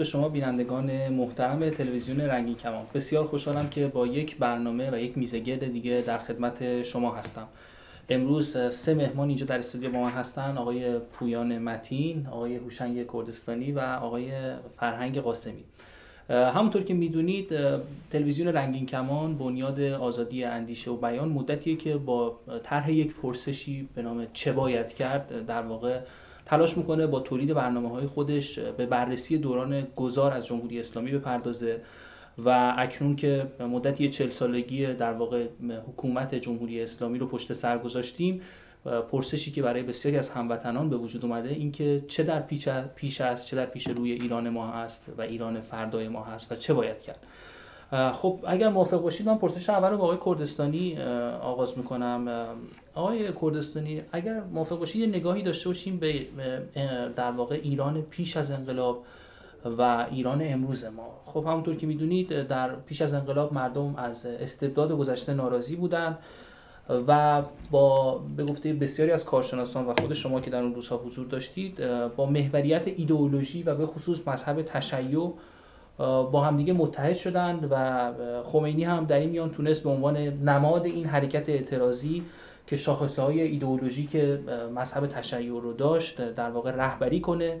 به شما بینندگان محترم تلویزیون رنگین کمان. بسیار خوشحالم که با یک برنامه و یک میزگرد دیگه در خدمت شما هستم. امروز سه مهمان اینجا در استودیو با من هستن. آقای پویان متین آقای هوشنگ کردستانی و آقای فرهنگ قاسمی. همونطور که می‌دونید تلویزیون رنگین کمان بنیاد آزادی اندیشه و بیان مدتیه که با طرح یک پرسشی به نام چه باید کرد در واقع تلاش می‌کنه با تولید برنامه های خودش به بررسی دوران گذار از جمهوری اسلامی بپردازه و اکنون که مدتی چل سالگی در واقع حکومت جمهوری اسلامی رو پشت سر گذاشتیم پرسشی که برای بسیاری از هموطنان به وجود اومده اینکه چه در پیش است چه در پیش روی ایران ما هست و ایران فردای ما هست و چه باید کرد. خب اگر موافق باشید من پرسش اول رو با آقای کردستانی آغاز می‌کنم. آقای کردستانی اگر موافق باشید یه نگاهی داشته باشیم به در واقع ایران پیش از انقلاب و ایران امروز ما. خب همونطور که می‌دونید در پیش از انقلاب مردم از استبداد گذشته ناراضی بودند و با به گفته بسیاری از کارشناسان و خود شما که در اون روزها حضور داشتید با محوریت ایدئولوژی و به خصوص مذهب تشیع با همدیگه متحد شدند و خمینی هم در این میان تونست به عنوان نماد این حرکت اعتراضی که شاخصه های ایدئولوژیک مذهب تشیع رو داشت در واقع رهبری کنه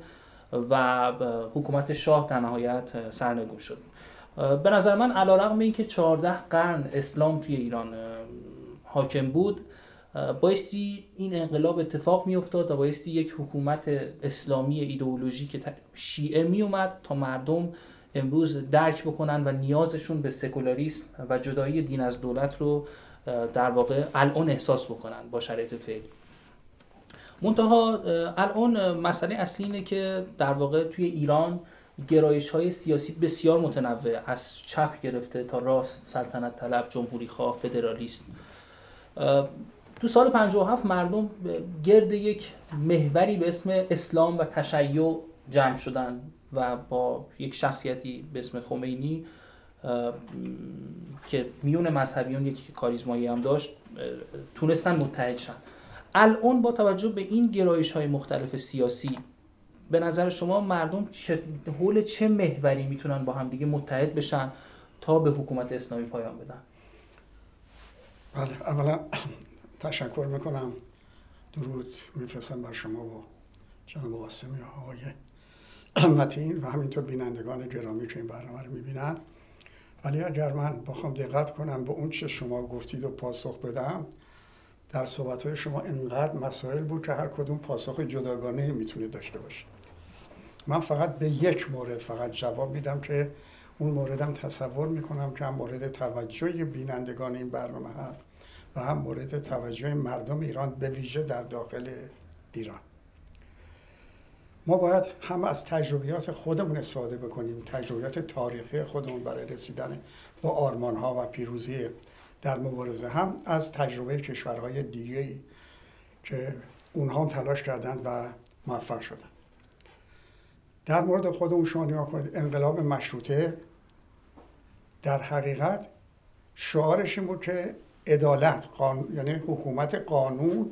و حکومت شاه در نهایت سرنگون شد. به نظر من علیرغم اینکه 14 قرن اسلام توی ایران حاکم بود بایستی این انقلاب اتفاق می افتاد و بایستی یک حکومت اسلامی ایدئولوژیک شیعه می اومد تا مردم امروز درک بکنن و نیازشون به سکولاریسم و جدایی دین از دولت رو در واقع الان احساس بکنن با شرایط فعلی. منتها الان مسئله اصلی اینه که در واقع توی ایران گرایش های سیاسی بسیار متنوع. از چپ گرفته تا راست سلطنت طلب جمهوری خواه فدرالیست. تو سال 57 مردم گرد یک محوری به اسم اسلام و تشیع جمع شدن و با یک شخصیتی به اسم خمینی که میون مذهبیان یک کاریزمایی هم داشت تونستن متحد شن. الان با توجه به این گرایش های مختلف سیاسی به نظر شما مردم حول چه محوری می‌تونن با هم دیگه متحد بشن تا به حکومت اسلامی پایان بدن؟ بله اولا تشکر می‌کنم. درود میفرستم بر شما و جناب قاسمی آقای متین و همینطور بینندگان گرامی که این برنامه رو می‌بینن. ولی اگر من بخوام دقت کنم به اون چه شما گفتید و پاسخ بدم در صحبت های شما انقدر مسائل بود که هر کدوم پاسخ جداگانه می‌تونه داشته باشه. من فقط به یک مورد فقط جواب میدم که اون موردم تصور می‌کنم که هم مورد توجه بینندگان این برنامه هست و هم مورد توجه مردم ایران به ویژه در داخل ایران. ما باید هم از تجربیات خودمون استفاده بکنیم تجربیات تاریخی خودمون برای رسیدن با آرمان ها و پیروزی در مبارزه هم از تجربه کشورهای دیگه که اونها هم تلاش کردند و موفق شدن در مورد خودمون شما کنید انقلاب مشروطه در حقیقت شعارش این بود که عدالت یعنی حکومت قانون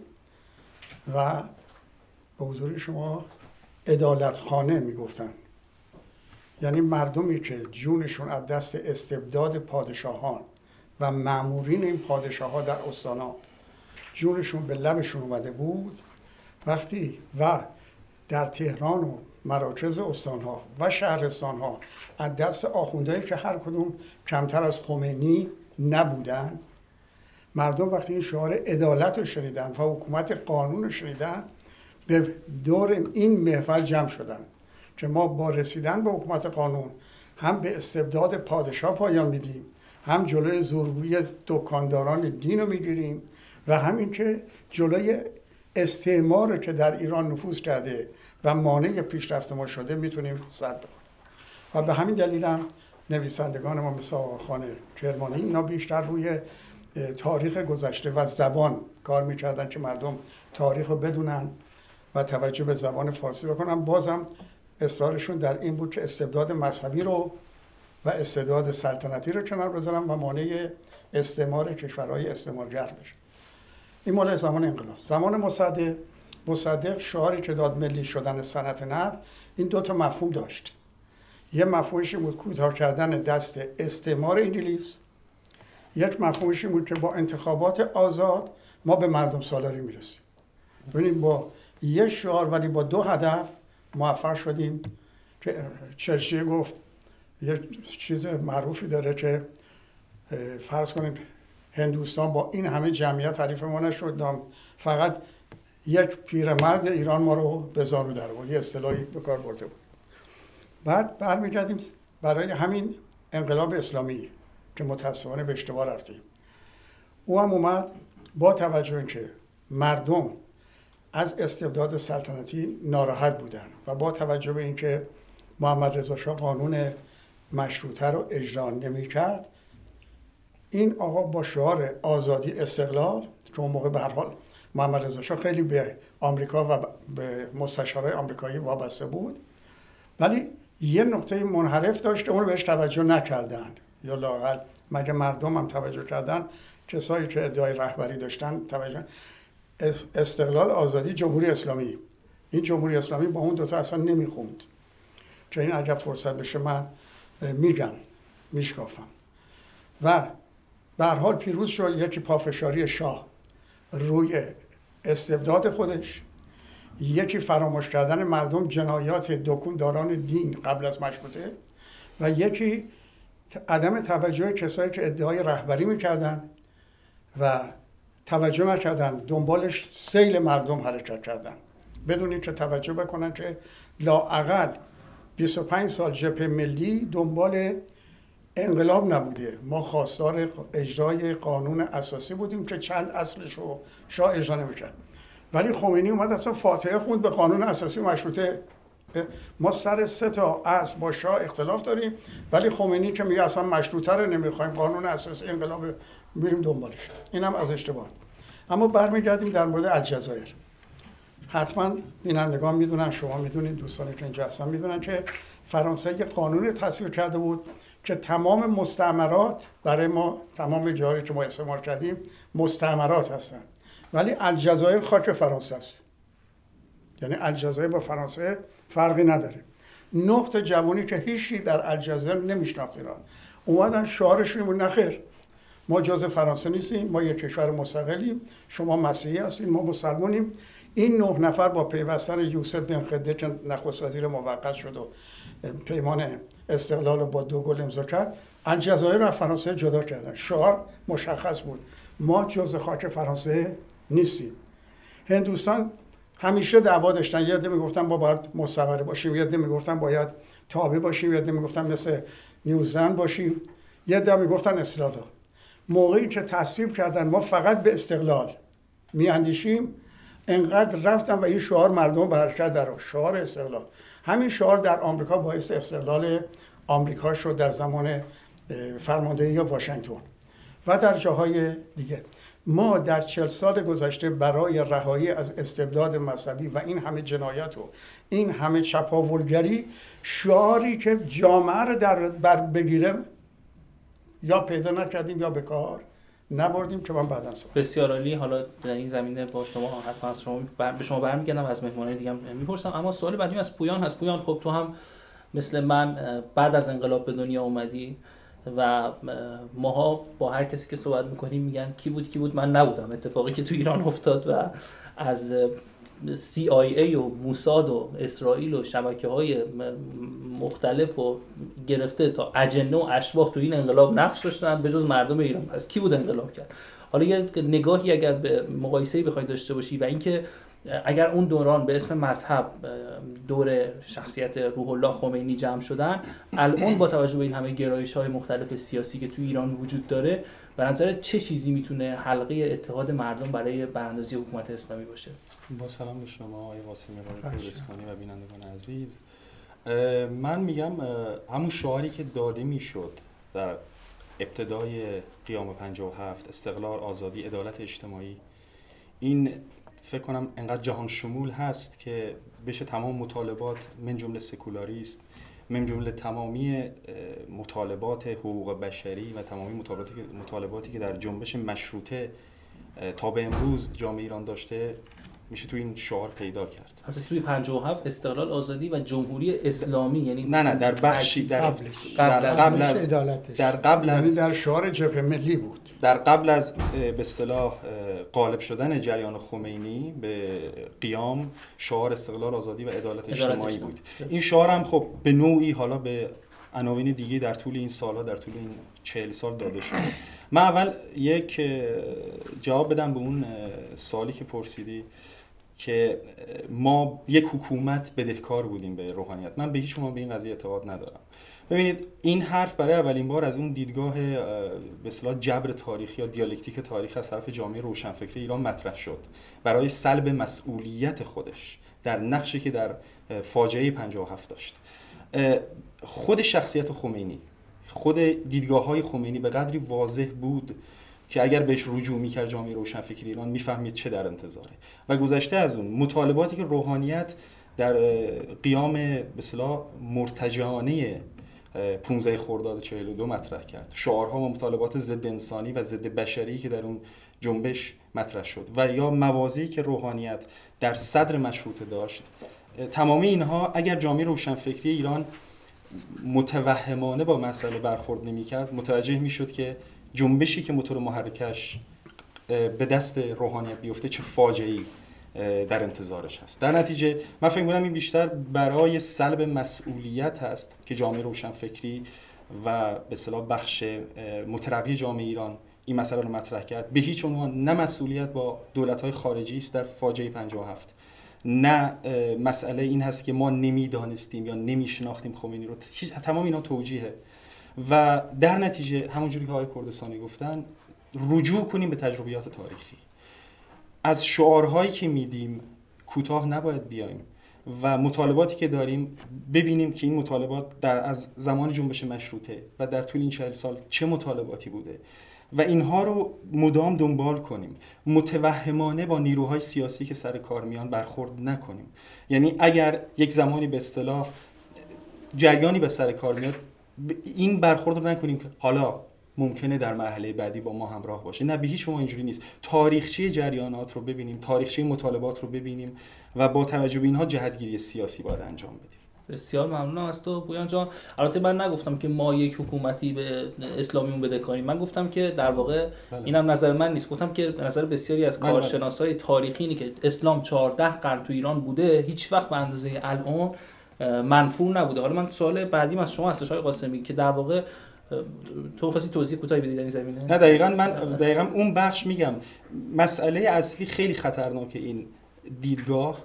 و به حضور شما عدالت خانه می‌گفتن. یعنی مردمی که جونشون از دست استبداد پادشاهان و معمورین این پادشاه ها در استانا جونشون به لبشون اومده بود. وقتی و در تهران و مراکز استان ها و شهرستان ها از دست آخوندهایی که هر کدوم کمتر از خمینی نبودن مردم وقتی این شعار عدالت رو شنیدن و حکومت قانون رو شنیدن به دور این محفل جمع شدن که ما با رسیدن به حکومت قانون هم به استبداد پادشاه پایان میدیم هم جلوی زورگویی دکانداران دین رو می‌گیریم و همین که جلوی استعمار که در ایران نفوذ کرده و مانع پیشرفت ما شده می‌تونیم صد و به همین دلیل هم نویسندگان ما مثل آقا خانه کرمانی اینا بیشتر روی تاریخ گذشته و زبان کار می‌کردن که مردم تاریخ رو بدونن. و توجه به زبان فارسی بکنن بازم اصرارشون در این بود که استبداد مذهبی رو و استبداد سلطنتی رو کنار بذارن و مانع استعمار کشورهای استعمارگر بشه. این مال زمان انقلاب. زمان مصدق مصدق شعاری که داد ملی شدن صنعت نفت این دو تا مفهوم داشت. یه مفهومش بود کوتاه کردن دست استعمار انگلیس. یک مفهومش بود که با انتخابات آزاد ما به مردم سالاری می‌رسیم. ببینیم با یه شعار ولی با دو هدف موفق شدیم که چرچیل گفت یه چیز معروفی داره که فرض کنید هندوستان با این همه جمعیت تعریف ما نشد. فقط یک پیرمرد ایران ما رو به زانو در بود یه اصطلاحی به کار برده بود. بعد برمیگردیم برای همین انقلاب اسلامی که متاسفانه به اشتباه رفتیم. او هم اومد با توجه که مردم از استبداد سلطنتی ناراحت بودن و با توجه به اینکه محمد رضا شاه قانون مشروطه رو اجرا نمی‌کرد این آقا با شعار آزادی استقلال که اون موقع به هر حال محمد رضا شاه خیلی به آمریکا و به مستشارای آمریکایی وابسته بود ولی یه نقطه منحرف داشت اون رو بهش توجه نکردن. یا لاقل مگه مردم هم توجه کردن؟ کسایی که ادعای رهبری داشتن توجه استقلال آزادی جمهوری اسلامی. این جمهوری اسلامی با اون دوتا اصلا نمی‌خوند. که این عجب فرصت بشه من میگم میشکافم. و به حال پیروز شد یکی پافشاری شاه. روی استبداد خودش. یکی فراموش کردن مردم جنایات دکونداران دین قبل از مشروطه. و یکی عدم توجه کسایی که ادعای رهبری می‌کردن. و توجه نکردن. دنبالش سیل مردم حرکت کردن. بدون اینکه توجه بکنن که لاعقل 25 سال جبهه ملی دنبال انقلاب نبوده. ما خواستار اجرای قانون اساسی بودیم که چند اصلش رو شاه اجرا نمی‌کرد. ولی خمینی اومد اصلا فاتحه خوند به قانون اساسی مشروطه. ما سر سه تا اصل با شاه اختلاف داریم. ولی خمینی که میگه اصلا مشروطه رو نمی‌خوایم قانون اساسی انقلاب میریم دنبالش. اینم از اشتباه. اما برمیگردیم در مورد الجزایر. حتما بینندگان می‌دونن شما می‌دونید دوستانی که اینجا هستن می‌دونن که فرانسه یه قانون تصویر کرده بود که تمام مستعمرات برای ما تمام جایی که ما استعمار کردیم مستعمرات هستن. ولی الجزایر خاک فرانسه است. یعنی الجزایر با فرانسه فرقی نداره. نقط جوانی که هیچی در الجزایر نمیشناخت ایران. اومدن شعارشون بود نخیر ما جز فرانسه نیستیم ما یک کشور مستقلیم شما مسیحی هستیم ما مسلمانیم. این نه نفر با پیوستن یوسف بن خده که نخست وزیر موقت شد و پیمان استقلال با دو گل امضا کرد. الجزایر رو فرانسه جدا کردن. شعار مشخص بود. ما جز خاک فرانسه نیستیم. هندوستان همیشه دعوا داشتن. یه عده می‌گفتن ما باید مستمره باشیم. یه عده می‌گفتن باید تابع باشیم. یه عده می‌گفتن مثل نیوزلند باشیم. یه عده می‌گفتن استقلال موقعی که تصویب کردن ما فقط به استقلال میاندیشیم. انقدر رفتن و این شعار مردم به حرکت در شعار استقلال. همین شعار در آمریکا باعث استقلال آمریکا شد در زمان فرماندهی واشنگتن و در جاهای دیگه. ما در چل سال گذشته برای رهایی از استبداد مذهبی و این همه جنایت و این همه چپاولگری شعاری که جامعه رو در بر بگیره یا پیدا نکردیم یا به کار نبردیم که من بعدا صحبت بسیار عالی. حالا در این زمینه با شما حتما از شما به شما برمیگردم از مهمانای دیگه می‌پرسم. اما سوال بعدی از پویان هست. پویان خب تو هم مثل من بعد از انقلاب به دنیا اومدی و ماها با هر کسی که صحبت می‌کنیم میگن کی بود کی بود؟ من نبودم. اتفاقی که تو ایران افتاد و از CIA و موساد و اسرائیل و شبکه های مختلف و گرفته تا اجنه و اشباح تو این انقلاب نقش داشتن به جز مردم ایران. پس کی بود انقلاب کرد؟ حالا یه نگاهی اگر به مقایسه بخوای داشته باشی و اینکه اگر اون دوران به اسم مذهب دور شخصیت روح الله خمینی جمع شدن الان با توجه به این همه گرایش های مختلف سیاسی که تو ایران وجود داره به نظر چه چیزی می‌تونه حلقه اتحاد مردم برای براندازی حکومت اسلامی باشه؟ با سلام به شما آقای قاسمی کردستانی و بینندگان عزیز. من میگم همون شعاری که داده می‌شد در ابتدای قیام 57 استقلال آزادی عدالت اجتماعی این فکر کنم انقدر جهان شمول هست که بشه تمام مطالبات من جمله سکولاریست من جمله تمامی مطالبات حقوق بشری و تمامی مطالباتی که در جنبش مشروطه تا به امروز جامعه ایران داشته میشه تو این شعار پیدا کرد البته توی 57 استقلال آزادی و جمهوری اسلامی یعنی نه نه در بخشی در قبلش. در قبل از- قبل. در قبل یعنی از در شعار جبهه ملی بود در قبل از به اصطلاح غالب شدن جریان خمینی به قیام شعار استقلال آزادی و عدالت اجتماعی. بود این شعار هم خب به نوعی حالا به عناوین دیگه در طول این سالها در طول این چهل سال داده شده من اول یک جواب بدم به اون اه، سوالی که پرسیدی که ما یک حکومت بدهکار بودیم به روحانیت. من به هیچ عنوان به این قضیه اعتقاد ندارم. ببینید این حرف برای اولین بار از اون دیدگاه اه، به اصطلاح جبر تاریخی یا دیالکتیک تاریخ از طرف جامعه روشنفکری ایران مطرح شد. برای سلب مسئولیت خودش در نقشی که در فاجعه 57 داشت. خود شخصیت خمینی خود دیدگاه های خمینی به قدری واضح بود که اگر بهش رجوع می‌کرد جامعه روشنفکری ایران می‌فهمید چه در انتظاره. و گذشته از اون مطالباتی که روحانیت در قیام به اصطلاح مرتجعانه اه، 15 خرداد 42 مطرح کرد. شعارها و مطالبات ضد انسانی و ضد بشری که در اون جنبش مطرح شد. و یا موازی که روحانیت در صدر مشروطه داشت. تمامی اینها اگر جامعه روشنفکری ایران متوهمانه با مسئله برخورد نمی‌کرد متوجه می‌شد که جنبشی که موتور محرکش به دست روحانیت بیفته چه فاجعه‌ای در انتظارش هست. در نتیجه من فکر می‌کنم این بیشتر برای سلب مسئولیت هست که جامعه روشنفکری و به اصطلاح بخش مترقی جامعه ایران این مسئله رو مطرح کرد. به هیچ عنوان نه مسئولیت با دولت‌های خارجی است در فاجعه 57 نه مسئله این هست که ما نمی‌دانستیم یا نمیشناختیم خمینی رو. تمام اینا توجیهه. و در نتیجه همونجوری که آقای کردستانی گفتن رجوع کنیم به تجربیات تاریخی. از شعارهایی که میدیم کوتاه نباید بیایم و مطالباتی که داریم ببینیم که این مطالبات در از زمان جنبش مشروطه و در طول این چهل سال چه مطالباتی بوده. و اینها رو مدام دنبال کنیم. متوهمانه با نیروهای سیاسی که سر کار میان برخورد نکنیم. یعنی اگر یک زمانی به اصطلاح جریانی به سر کار میاد این برخورد رو نکنیم که حالا ممکنه در مرحله بعدی با ما همراه باشه. نه به هیچ شما اینجوری نیست. تاریخچه جریانات رو ببینیم تاریخچه مطالبات رو ببینیم و با توجه به اینها جهتگیری سیاسی باید انجام بدیم. بسیار ممنونم از تو بویان جان. البته من نگفتم که ما یک حکومتی به اسلامیون بده کنیم. من گفتم که در واقع بله. اینم نظر من نیست. گفتم که به نظر بسیاری از بله، بله. کارشناسای تاریخی اینه که اسلام 14 قرن تو ایران بوده. هیچ وقت به اندازه الان منفور نبوده. حالا من سوال بعدیم از شما هستش آقای قاسمی که در واقع تو خواستی توضیح کوتاهی بدی در این زمینه؟ نه دقیقا من دقیقا اون بخش میگم. مسئله اصلی خیلی خطرناکه این دیدگاه. اه،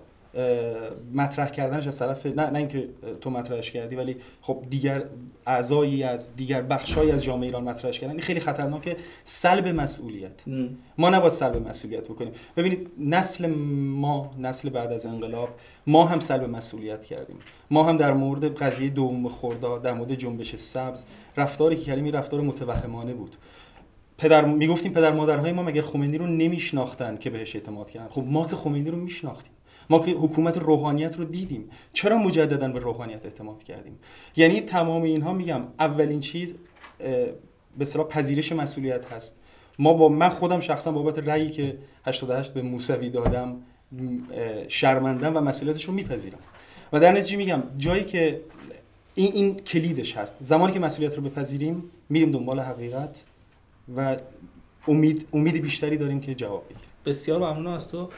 مطرح کردنش از طرف نه نه اینکه تو مطرحش کردی ولی خب دیگر اعضایی از دیگر بخشایی از جامعه ایران مطرحش کردن. این خیلی خطرناکه. سلب مسئولیت. م. ما نباید سلب مسئولیت بکنیم. ببینید نسل ما نسل بعد از انقلاب ما هم سلب مسئولیت کردیم. ما هم در مورد قضیه دوم خرداد در مورد جنبش سبز رفتاری که کردیم رفتار متوهمانه بود. پدر می‌گفتیم پدر مادرهای ما مگر خمینی رو نمیشناختن که بهش اعتماد کردن؟ خب ما که خمینی رو میشناختیم. ما که حکومت روحانیت رو دیدیم. چرا مجددا به روحانیت اعتماد کردیم؟ یعنی تمام اینها میگم اولین چیز به اصطلاح پذیرش مسئولیت هست. ما با من خودم شخصا بابت رأیی که 88 به موسوی دادم شرمندم و مسئولیتش رو میپذیرم. و در نتیجه میگم جایی که این این کلیدش هست. زمانی که مسئولیت رو بپذیریم میریم دنبال حقیقت و امید امید بیشتری داریم که جواب بگیریم. بسیار ممنون از تو.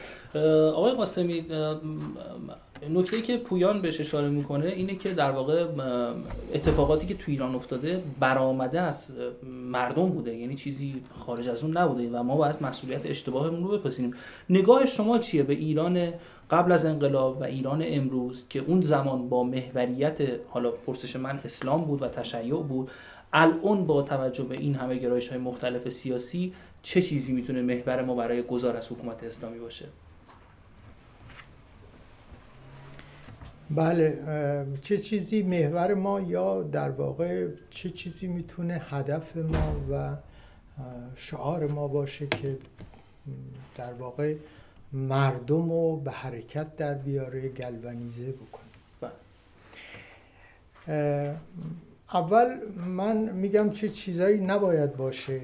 آقای قاسمی نکته که پویان بهش اشاره می‌کنه اینه که در واقع اتفاقاتی که تو ایران افتاده برآمده از مردم بوده یعنی چیزی خارج از اون نبوده و ما باید مسئولیت اشتباهمون رو بپذیریم. نگاه شما چیه به ایران قبل از انقلاب و ایران امروز که اون زمان با محوریت حالا پرسش من اسلام بود و تشیع بود الان با توجه به این همه گرایش های مختلف سیاسی چه چیزی می‌تونه محور ما برای گذار از حکومت اسلامی باشه؟ بله چه چیزی محور ما یا در واقع چه چیزی می‌تونه هدف ما و شعار ما باشه که در واقع مردم رو به حرکت در بیاره گلونیزه بکنه؟ بله. اول من میگم چه چیزایی نباید باشه.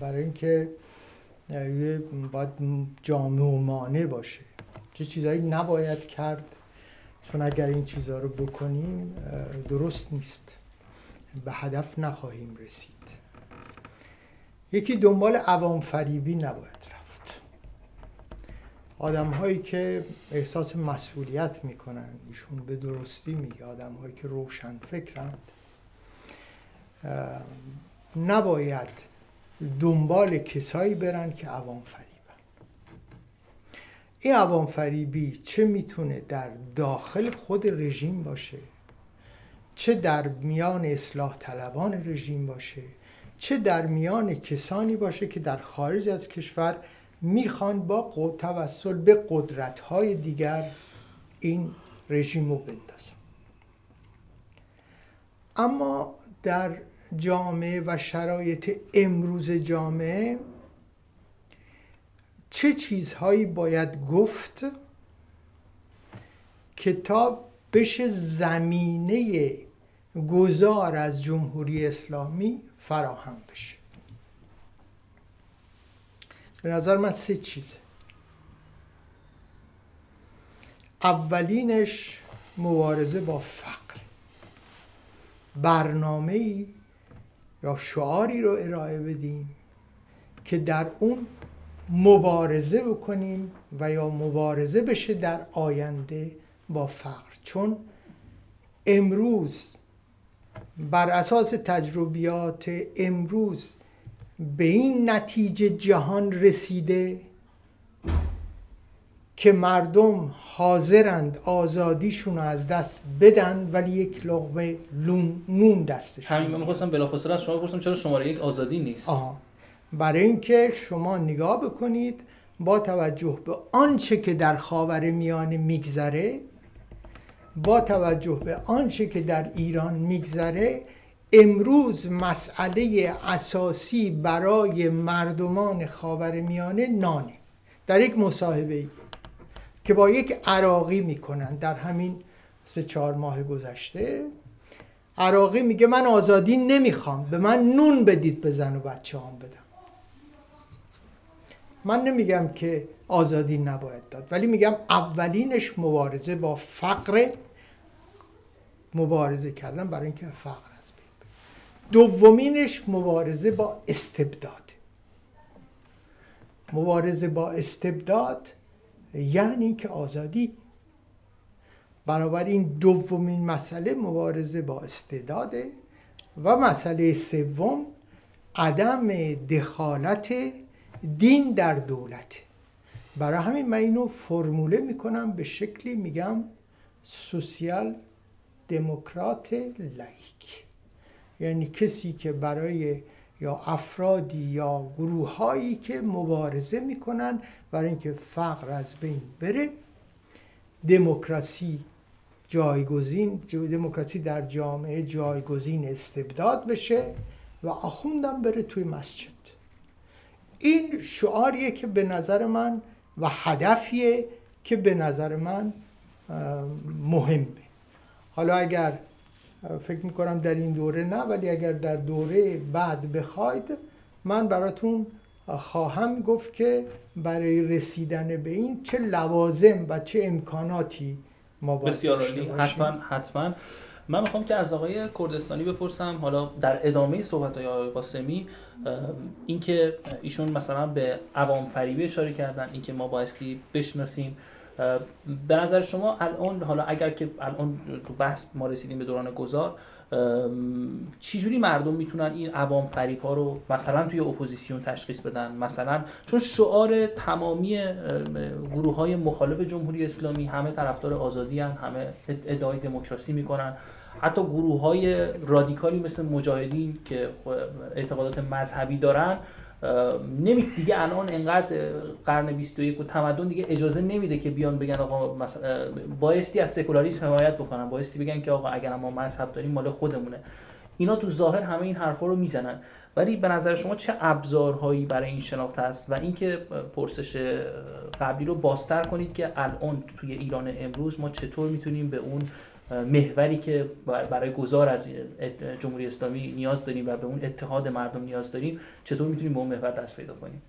برای اینکه باید جامع و مانع باشه. چه چیزهایی نباید کرد؟ چون اگر این چیزها رو بکنیم درست نیست. به هدف نخواهیم رسید. یکی دنبال عوام فریبی نباید رفت. آدم هایی که احساس مسئولیت می‌کنن ایشون به درستی میگه. آدم هایی که روشن فکرند نباید دنبال کسایی برن که عوام فریبن. این عوام فریبی چه می‌تونه در داخل خود رژیم باشه؟ چه در میان اصلاح طلبان رژیم باشه؟ چه در میان کسانی باشه که در خارج از کشور می‌خوان با توسل به قدرت های دیگر این رژیم رو بندازن؟ اما در جامعه و شرایط امروز جامعه چه چیزهایی باید گفت کتاب بشه زمینه گذار از جمهوری اسلامی فراهم بشه؟ به نظر من سه چیزه. اولینش مبارزه با فقر. برنامه ای یا شعاری رو ارائه بدیم که در اون مبارزه بکنیم و یا مبارزه بشه در آینده با فقر. چون امروز بر اساس تجربیات امروز به این نتیجه جهان رسیده که مردم حاضرند آزادیشون رو از دست بدن ولی یک لغمه نون دستشون. همین من می‌خواستم بلافاصله از شما بپرسم چرا شماره یک آزادی نیست؟ آها. برای اینکه شما نگاه بکنید با توجه به آنچه که در خاور میانه میگذره با توجه به آنچه که در ایران میگذره امروز مسئله اساسی برای مردمان خاور میانه نانه. در یک مصاحبه ای که با یک عراقی می‌کنن. در همین سه چهار ماه گذشته عراقی میگه من آزادی نمی‌خوام. به من نون بدید به زن و بچه هم بدم. من نمیگم که آزادی نباید داد ولی میگم اولینش مبارزه با فقر مبارزه کردن برای اینکه فقر از بین دومینش مبارزه با استبداد. مبارزه با استبداد یعنی که آزادی. این دومین مسئله مبارزه با استعداده و مسئله سوم عدم دخالت دین در دولت. برای همین من اینو فرموله می‌کنم به شکلی میگم سوسیال دموکرات لایک. یعنی کسی که برای یا افرادی یا گروه هایی که مبارزه می‌کنن برای اینکه فقر از بین بره دموکراسی جایگزین دموکراسی در جامعه جایگزین استبداد بشه و آخوندم بره توی مسجد. این شعاریه که به نظر من و هدفیه که به نظر من مهمه. حالا اگر فکر می‌کنم در این دوره نه ولی اگر در دوره بعد بخواید من براتون خواهم گفت که برای رسیدن به این چه لوازم و چه امکاناتی ما باید بسیار حتما حتما. من می‌خوام که از آقای کردستانی بپرسم حالا در ادامه صحبت های آقای قاسمی اینکه ایشون مثلا به عوام فریبی اشاره کردن اینکه ما بایستی بشناسیم. به نظر شما الان حالا اگر که الان تو بحث ما رسیدیم به دوران گذار چجوری مردم می‌تونن این عوام فریب ها رو مثلا توی اپوزیسیون تشخیص بدن؟ مثلا چون شعار تمامی گروه های مخالف جمهوری اسلامی همه طرفدار آزادی هن، همه ادعای دموکراسی می‌کنن. حتی گروه های رادیکالی مثل مجاهدین که اعتقادات مذهبی دارن نمی دیگه الان انقدر قرن 21 و تمدن دیگه اجازه نمیده که بیان بگن آقا مثلا بایستی از سکولاریسم حمایت بکنن بایستی بگن که آقا اگر ما مذهب داریم مال خودمونه. اینا تو ظاهر همه این حرفا رو می‌زنن. ولی به نظر شما چه ابزارهایی برای این شناخت هست؟ و اینکه پرسش قبلی رو بازتر کنید که الان توی ایران امروز ما چطور می‌تونیم به اون محوری که برای گذار از جمهوری اسلامی نیاز داریم و به اون اتحاد مردم نیاز داریم چطور می‌تونیم به اون محور دست پیدا کنیم؟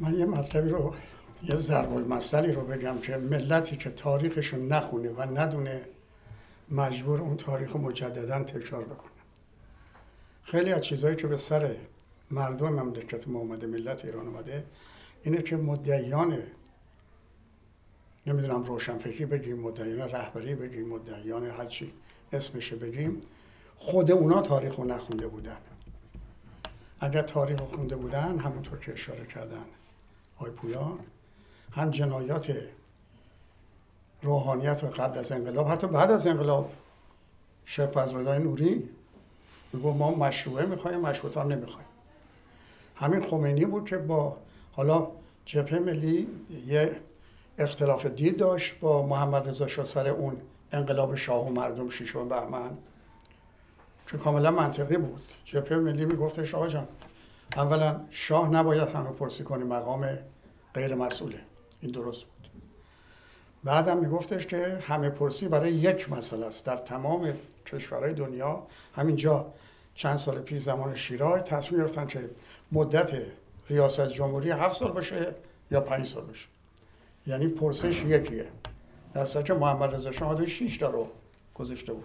من یه مطلبی رو یه ضرب المثلی رو بگم که ملتی که تاریخش رو نخونه و ندونه مجبور اون تاریخ مجددا تکرار بکنه. خیلی از چیزهایی که به سر مردم مملکت ما اومده ملت ایران اومده اینه که مدعیان نمی‌دونم روشنفکری بگیم مدعیان رهبری بگیم مدعیان هرچی اسمشه بگیم. خود اونا تاریخ رو نخونده بودن. اگر تاریخ رو خونده بودن همونطور که اشاره کردن آقای پویان هم جنایات روحانیت و قبل از انقلاب حتی بعد از انقلاب شیخ فضل نوری میگو ما مشروعه می‌خوایم مشروط هم نمی‌خوایم. همین خمینی بود که با حالا جبهه ملی یه اختلاف دید داشت با محمد رضا شاه سر اون انقلاب شاه و مردم شیشم بهمن. که کاملا منطقی بود. جبهه ملی میگفتش آقا جان اولا شاه نباید همه پرسی کنی مقام غیر مسئوله. این درست بود. بعدم میگفتش که همه پرسی برای یک مسئله است. در تمام کشورهای دنیا همینجا چند سال پیش زمان شیرای تصمیم گرفتن که مدت ریاست جمهوری هفت سال باشه یا پنج سال باشه. یعنی پرسش یکیه. در که محمد رضا شاه 6 تا رو گذاشته بود.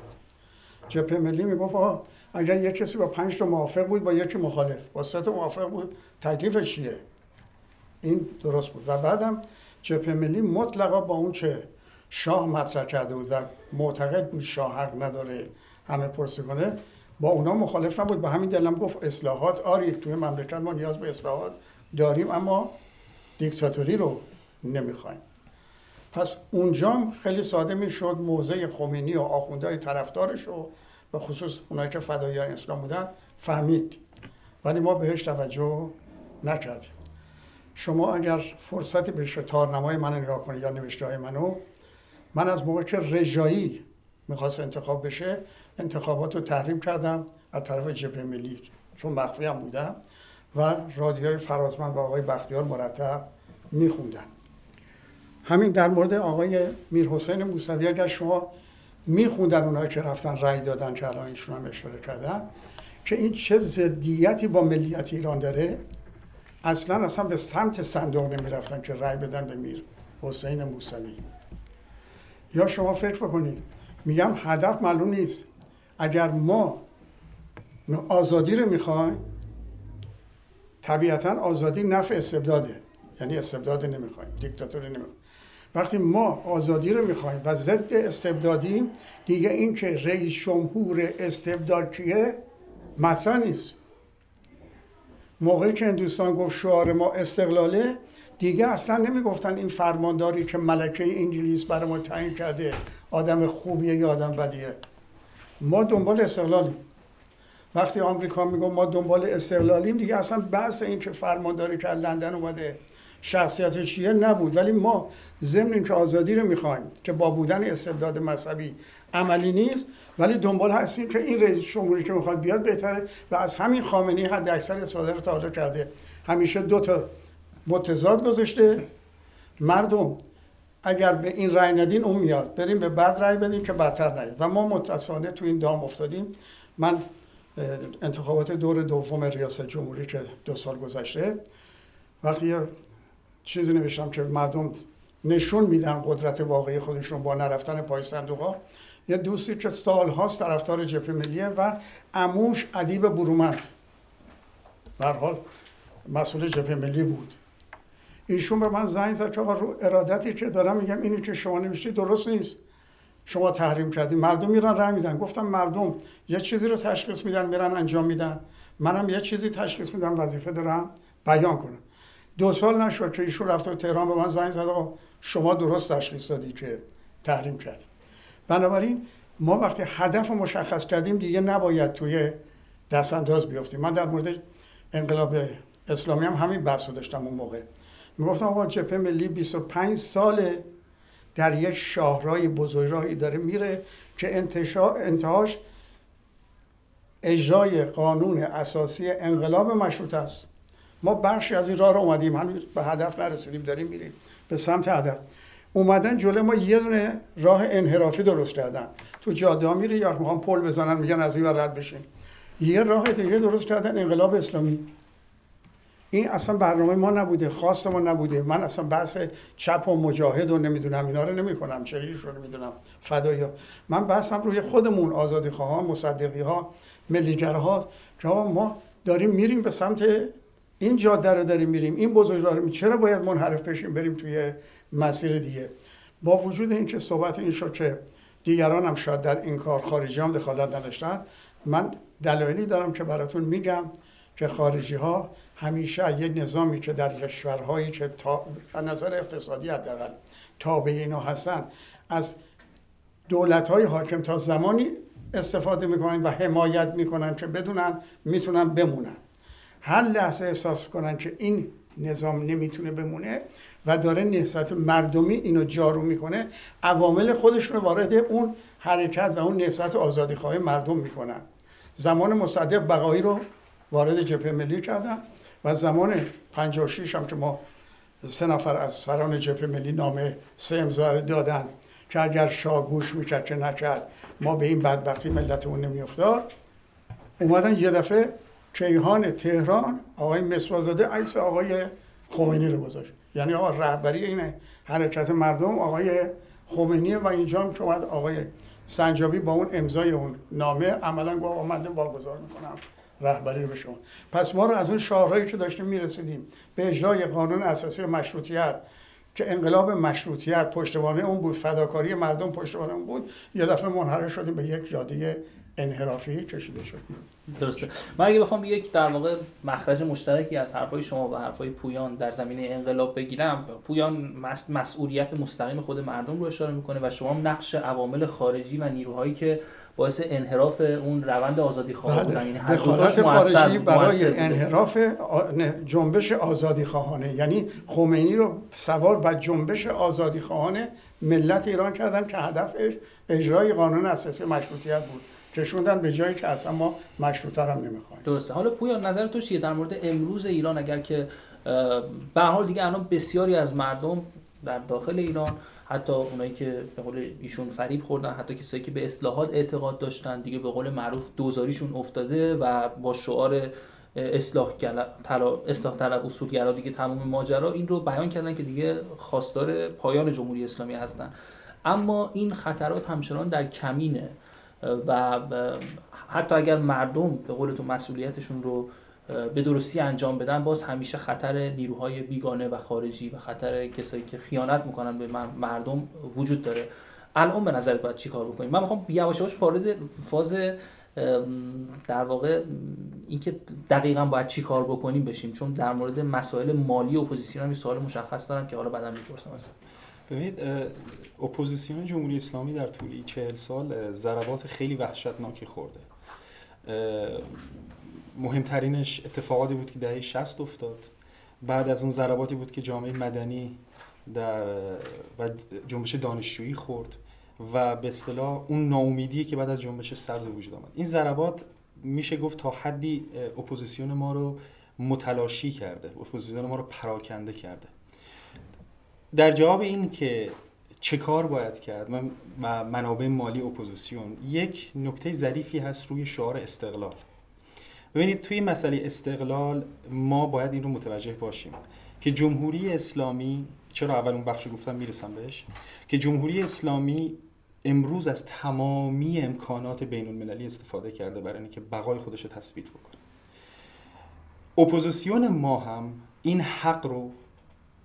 جبهه ملی می‌گفت آقا اگر یک کسی با پنج تا موافق بود با یکی مخالف. با سه تا موافق بود تکلیفش چیه؟ این درست بود. و بعدم جبهه ملی مطلقا با اون چه شاه مطرح کرده بود و معتقد بود شاه حق نداره همه پرسی کنه با اونا مخالف نبود. به همین دلم گفت اصلاحات آری توی مملکت ما نیاز به اصلاحات داریم اما دیکتاتوری رو نمی‌خوایم. پس اونجا خیلی ساده می‌شد موضع خمینی و آخوندهای طرفدارش رو به خصوص اونایی که فدایان اسلام بودن فهمید. ولی ما بهش توجه نکردیم. شما اگر فرصتی بشه تارنمای من نگاه کنید یا نوشته های منو من از موقع که رجایی می‌خواست انتخاب بشه انتخابات رو تحریم کردم از طرف جبهه ملی چون مخفی هم بودم و رادیوی فرازمند و آقای بختیار مرتب میخوندن. همین در مورد آقای میر حسین موسوی اگر شما میخوندن اونایی که رفتن رأی دادن که الان ایشون هم اشاره کردن که این چه ضدیتی با ملیت ایران داره اصلا اصلا به سمت صندوق نمی‌رفتن که رأی بدن به میر حسین موسوی. یا شما فکر بکنید میگم هدف معلوم نیست. اگر ما آزادی رو می‌خوایم طبیعتا آزادی نفع استبداده. یعنی استبداد نمی‌خوایم دیکتاتوری نمی‌خوایم. وقتی ما آزادی رو می‌خوایم و ضد استبدادیم دیگه این که رئیس جمهور استبدادیه مطرح نیست. موقعی که هندوستان گفت شعار ما استقلاله دیگه اصلا نمی‌گفتن این فرمانداری که ملکه انگلیس برای ما تعیین کرده آدم خوبیه یا آدم بدیه. ما دنبال استقلالیم. وقتی آمریکا میگه ما دنبال استقلالیم دیگه اصلا بحث این که فرمانداری که لندن اومده شخصیت چیه نبود. ولی ما ضمن که آزادی رو می‌خوایم که با بودن استبداد مذهبی عملی نیست ولی دنبال هستیم که این رئیس جمهوری که می‌خواد بیاد بهتره و از همین خامنی حد اکثر استفاده رو تا کرده. همیشه دو تا متضاد گذاشته. مردم اگر به این رأی ندین اون میاد. بریم به بعد رأی بدیم که بدتر نیاد. و ما متاسفانه تو این دام افتادیم. من انتخابات دور دوم ریاست جمهوری که دو سال گذشته وقتی چیزی نوشتم که مردم نشون میدن قدرت واقعی خودشون با نرفتن پای صندوق یه دوستی که سالهاست طرفدار جبهه ملیه و اموش ادیب برومند. به حال مسئول جبهه ملی بود. ایشون به من زنگ زد که رو ارادتی که دارم میگم اینی که شما نوشتی درست نیست. شما تحریم کردیم مردم میرن راه میدن. گفتم مردم یه چیزی رو تشخیص میدن میرن انجام میدن. منم یه چیزی تشخیص میدم وظیفه دارم بیان کنم. دو سال نشد که ایشون رفت تهران به من زنگ زد شما درست تشخیص دادی که تحریم کردیم بنابراین ما وقتی هدف مشخص کردیم دیگه نباید توی دست انداز بیافتیم من در مورد انقلاب اسلامی هم همین بحث رو داشتم اون موقع. می‌گفتم آقا جبهه ملی 25 ساله در یک شاهرای بزرگراهی داره میره که انتهاش اجرای قانون اساسی انقلاب مشروط است. ما بخشی از این راه رو اومدیم. هنوز به هدف نرسیدیم داریم میریم به سمت هدف. اومدن جلو ما یه دونه راه انحرافی درست کردن. تو جاده ها میره یا می‌خوام پل بزنن میگن از این رد بشین. یه راه دیگه درست کردن انقلاب اسلامی. این اصلا برنامه ما نبوده خواست ما نبوده. من اصلا بحث چپ و مجاهد و نمی‌دونم اینا رو نمی‌کنم. چه رو نمی‌دونم فدایی من بحثم روی خودمون آزادی خواهان مصدقی ها ملیگرها ما داریم میریم به سمت این جاده رو داریم میریم این بزرگوار رو چرا باید منحرف بشیم بریم توی مسیر دیگه؟ با وجود اینکه صحبت این شد که دیگران هم شاید در این کار خارجی هم دخالت نداشتن من دلایلی دارم که براتون میگم که خارجی ها همیشه یه نظامی که در کشورهایی که تا نظر اقتصادی حداقل تابع اینا هستن از دولت های حاکم تا زمانی استفاده می‌کنن و حمایت می‌کنن که بدونن می‌تونن بمونن. هر لحظه احساس کنن که این نظام نمی‌تونه بمونه و داره نهضت مردمی اینو جارو می‌کنه عوامل خودشون وارد اون حرکت و اون نهضت آزادی خواهی مردم می‌کنن. زمان مصدق بقایی رو وارد جبهه ملی کردن و زمان 56 هم که ما سه نفر از سران جبهه ملی نامه سه امضا دادن که اگر شاه گوش می‌کرد که نکرد ما به این بدبختی ملتمون نمیافتاد. اومدن یه دفعه کیهان تهران آقای مسوازاده عکس آقای خمینی رو گذاشت. یعنی آقا رهبری این حرکت مردم آقای خمینی و اینجا هم که اومد آقای سنجابی با اون امضای اون نامه عملا گفت آمده واگذار می‌کنم رهبری به شما پس ما رو از اون شاهرایی که داشتیم می‌رسیدیم به اجرای قانون اساسی مشروطیت که انقلاب مشروطیت پشتوانه اون بود فداکاری مردم پشتوانه اون بود یه دفعه منحرف شدیم به یک جاده انحرافی کشیده شد درسته. من اگه بخوام یک در واقع مخرج مشترکی از حرفای شما و حرفای پویان در زمینه انقلاب بگیرم پویان مسئولیت مستقیم خود مردم رو اشاره می‌کنه و شما نقش عوامل خارجی و نیروهایی که باعث انحراف اون روند آزادی خواه بله. بودن. یعنی دخالت خارجی برای انحراف جنبش آزادی خواهانه. یعنی خمینی رو سوار بر جنبش آزادی خواهانه ملت ایران کردن که هدفش اجرای قانون اساسی مشروطیت بود. کشوندن به جایی که اصلا ما مشروطه هم نمی‌خوایم. درسته. حالا پویا نظر تو چیه؟ در مورد امروز ایران اگر که به حال دیگه الان بسیاری از مردم در داخل ایران حتی اونایی که به قول ایشون فریب خوردن حتی کسایی که به اصلاحات اعتقاد داشتن دیگه به قول معروف دوزاریشون افتاده و با شعار اصلاح طلب اصلاح طلب اصولگرا دیگه تمام ماجرا این رو بیان کردن که دیگه خواستار پایان جمهوری اسلامی هستن. اما این خطرات همچنان در کمینه. و حتی اگر مردم به قول تو مسئولیتشون رو به درستی انجام بدن باز همیشه خطر نیروهای بیگانه و خارجی و خطر کسایی که خیانت می‌کنن به مردم وجود داره. الان به نظرت باید چی کار بکنیم؟ من می‌خوام یواش یواش وارد فاز در واقع اینکه دقیقا باید چی کار بکنیم بشیم. چون در مورد مسائل مالی اپوزیسیون هم سوال مشخص دارم که حالا بعدا می‌پرسم ببینید اپوزیسیون جمهوری اسلامی در طول چهل سال ضربات خیلی وحشتناکی خورده. مهمترینش اتفاقاتی بود که دهه 60 افتاد. بعد از اون ضرباتی بود که جامعه مدنی در و جنبش دانشجویی خورد و به اصطلاح اون ناامیدی که بعد از جنبش سبز وجود آمد. این ضربات میشه گفت تا حدی اپوزیسیون ما رو متلاشی کرده اپوزیسیون ما رو پراکنده کرده. در جواب این که چه کار باید کرد و منابع مالی اپوزیسیون یک نکته ظریفی هست روی شعار استقلال. ببینید توی مسئله استقلال ما باید این رو متوجه باشیم که جمهوری اسلامی چرا اول اون بخش گفتم می‌رسم بهش؟ که جمهوری اسلامی امروز از تمامی امکانات بین المللی استفاده کرده برای اینکه بقای خودش رو تثبیت بکنه. اپوزیسیون ما هم این حق رو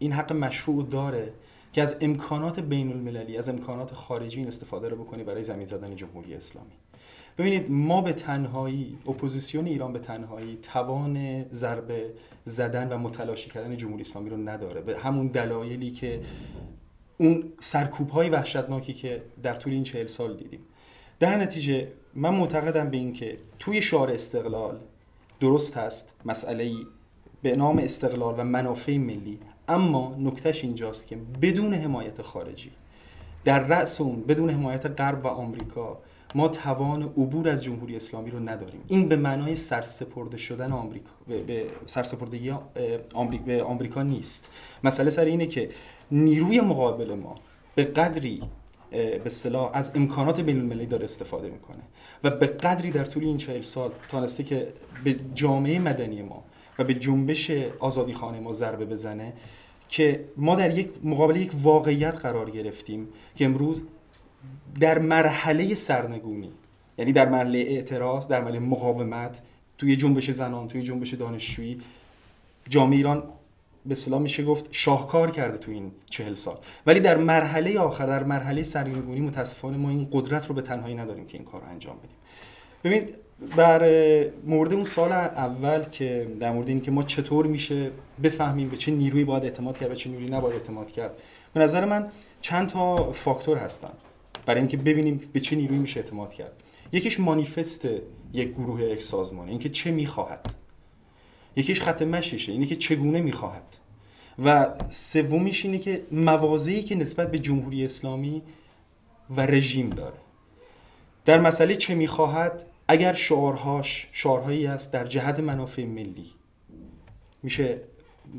این حق مشروع داره که از امکانات بین المللی از امکانات خارجی این استفاده رو بکنه برای زمین زدن جمهوری اسلامی. ببینید ما به تنهایی اپوزیسیون ایران به تنهایی توان ضربه زدن و متلاشی کردن جمهوری اسلامی رو نداره. به همون دلایلی که اون سرکوب های وحشتناکی که در طول این چهل سال دیدیم. در نتیجه من معتقدم به این که توی شعار استقلال درست هست مسئله به نام استقلال و منافع ملی اما نکتهش اینجاست که بدون حمایت خارجی در رأس اون بدون حمایت غرب و آمریکا ما توان عبور از جمهوری اسلامی رو نداریم. این به معنای سرسپرده شدن آمریکا به سرسپردگی آمریکا به آمریکا نیست. مسئله سر اینه که نیروی مقابل ما به قدری به اصطلاح از امکانات بین المللی داره استفاده می‌کنه و به قدری در طول این چهل سال تانسته که به جامعه مدنی ما و به جنبش آزادی خانه ما ضربه بزنه که ما در یک مقابل یک واقعیت قرار گرفتیم که امروز در مرحله سرنگونی یعنی در مرحله اعتراض در مرحله مقاومت توی جنبش زنان توی جنبش دانشجویی جامعه ایران به اصطلاح میشه گفت شاهکار کرده تو این چهل سال. ولی در مرحله آخر در مرحله سرنگونی متاسفانه ما این قدرت رو به تنهایی نداریم که این کار رو انجام بدیم. ببینید بر مورد اون سال اول که در مورد اینکه ما چطور میشه بفهمیم به چه نیرویی باید اعتماد کرد و چه نیرویی نباید اعتماد کرد به نظر من چند تا فاکتور هستن برای اینکه ببینیم به چه نیرویی میشه اعتماد کرد. یکیش مانیفست یک گروه یک سازمانه اینکه چه می‌خواهد. یکیش خط مشیشه اینه که چگونه می‌خواهد. و سومیش اینه که موازی که نسبت به جمهوری اسلامی و رژیم داره. در مسئله چه می‌خواهد اگر شعارهاش شعارهایی است در جهت منافع ملی میشه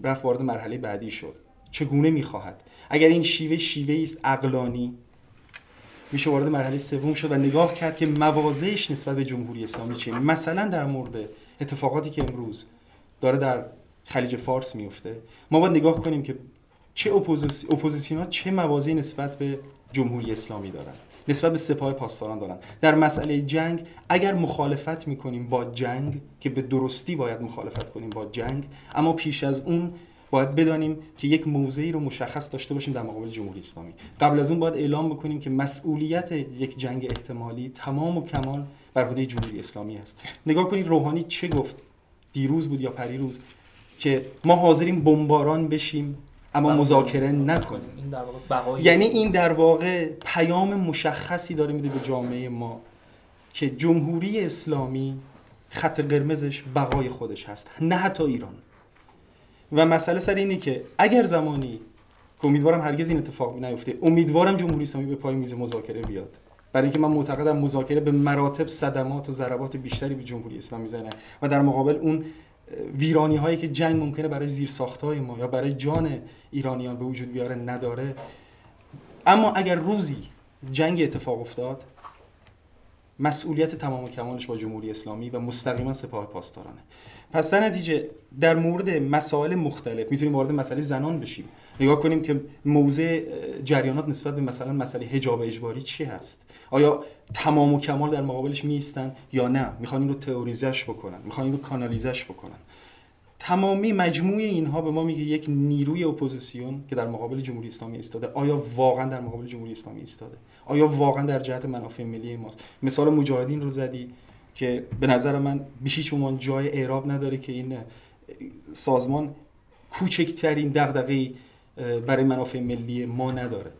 رفت وارد مرحله بعدی شد. چگونه می‌خواهد؟ اگر این شیوه شیوه است اقلانی میشه وارد مرحله سوم شد و نگاه کرد که موازهش نسبت به جمهوری اسلامی چیه. مثلا در مورد اتفاقاتی که امروز داره در خلیج فارس میفته ما باید نگاه کنیم که چه اپوزیسیون چه موازی نسبت به جمهوری اسلامی دارن. نسبت به سپاه پاسداران دارن. در مسئله جنگ اگر مخالفت می‌کنیم با جنگ که به درستی باید مخالفت کنیم با جنگ اما پیش از اون باید بدانیم که یک موضعی رو مشخص داشته باشیم در مقابل جمهوری اسلامی. قبل از اون باید اعلام بکنیم که مسئولیت یک جنگ احتمالی تمام و کمال بر عهده جمهوری اسلامی است. نگاه کنید روحانی چه گفت؟ دیروز بود یا پریروز؟ که ما حاضریم بمباران بشیم اما مذاکره نکنیم. یعنی این در واقع پیام مشخصی داره میده به جامعه ما که جمهوری اسلامی خط قرمزش بقای خودش هست نه حتی ایران. و مسئله سر اینه که اگر زمانی که امیدوارم هرگز این اتفاق نیفته امیدوارم جمهوری اسلامی به پای میز مذاکره بیاد. برای اینکه من معتقدم مذاکره به مراتب صدمات و ضربات بیشتری به جمهوری اسلامی می‌زنه و در مقابل اون ویرانی هایی که جنگ ممکنه برای زیر های ما یا برای جان ایرانیان به وجود بیاره نداره. اما اگر روزی جنگ اتفاق افتاد مسئولیت تمام و کمالش با جمهوری اسلامی و مستقیما سپاه پاسدارانه. پس در نتیجه در مورد مسائل مختلف می‌تونیم وارد مسئله زنان بشیم. نگاه کنیم که موضع جریانات نسبت به مثلا مسئله حجاب اجباری چی هست؟ آیا تمام و کمال در مقابلش می‌ایستن یا نه؟ می‌خوان این رو تئوریزش بکنن می‌خوان این رو کانالیزش بکنن. تمامی مجموعه اینها به ما میگه یک نیروی اپوزیسیون که در مقابل جمهوری اسلامی ایستاده. آیا واقعا در مقابل جمهوری اسلامی ایستاده؟ آیا واقعا در جهت منافع ملی ماست؟ مثال مجاهدین رو زدی. که به نظر من هیچ عنوان جای اعراب نداره که این سازمان کوچکترین دغدغه برای منافع ملی ما نداره.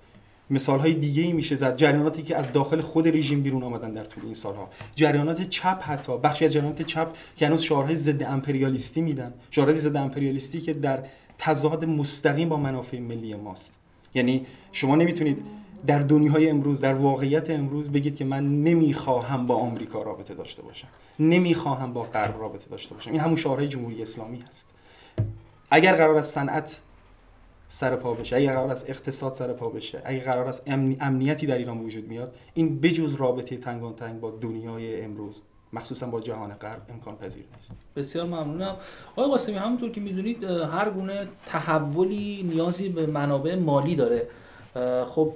مثال های دیگه ای میشه زد. جریاناتی که از داخل خود رژیم بیرون آمدن در طول این سالها. جریانات چپ حتی بخشی از جریانات چپ که هنوز شعارهای ضد امپریالیستی میدن. شعارهای ضد امپریالیستی که در تضاد مستقیم با منافع ملی ماست. یعنی شما نمی‌تونید در دنیای امروز در واقعیت امروز بگید که من نمی‌خواهم با آمریکا رابطه داشته باشم. نمی‌خواهم با غرب رابطه داشته باشم. این همون شعارهای جمهوری اسلامی هست. اگر قرار است صنعت سر پا بشه اگر قرار است اقتصاد سر پا بشه اگر قرار است امنیتی در ایران وجود میاد این بجز رابطه تنگان تنگ با دنیای امروز مخصوصا با جهان غرب امکان پذیر نیست. بسیار ممنونم. آقای قاسمی همونطور که می‌دونید هر گونه تحولی نیازی به منابع مالی داره. خب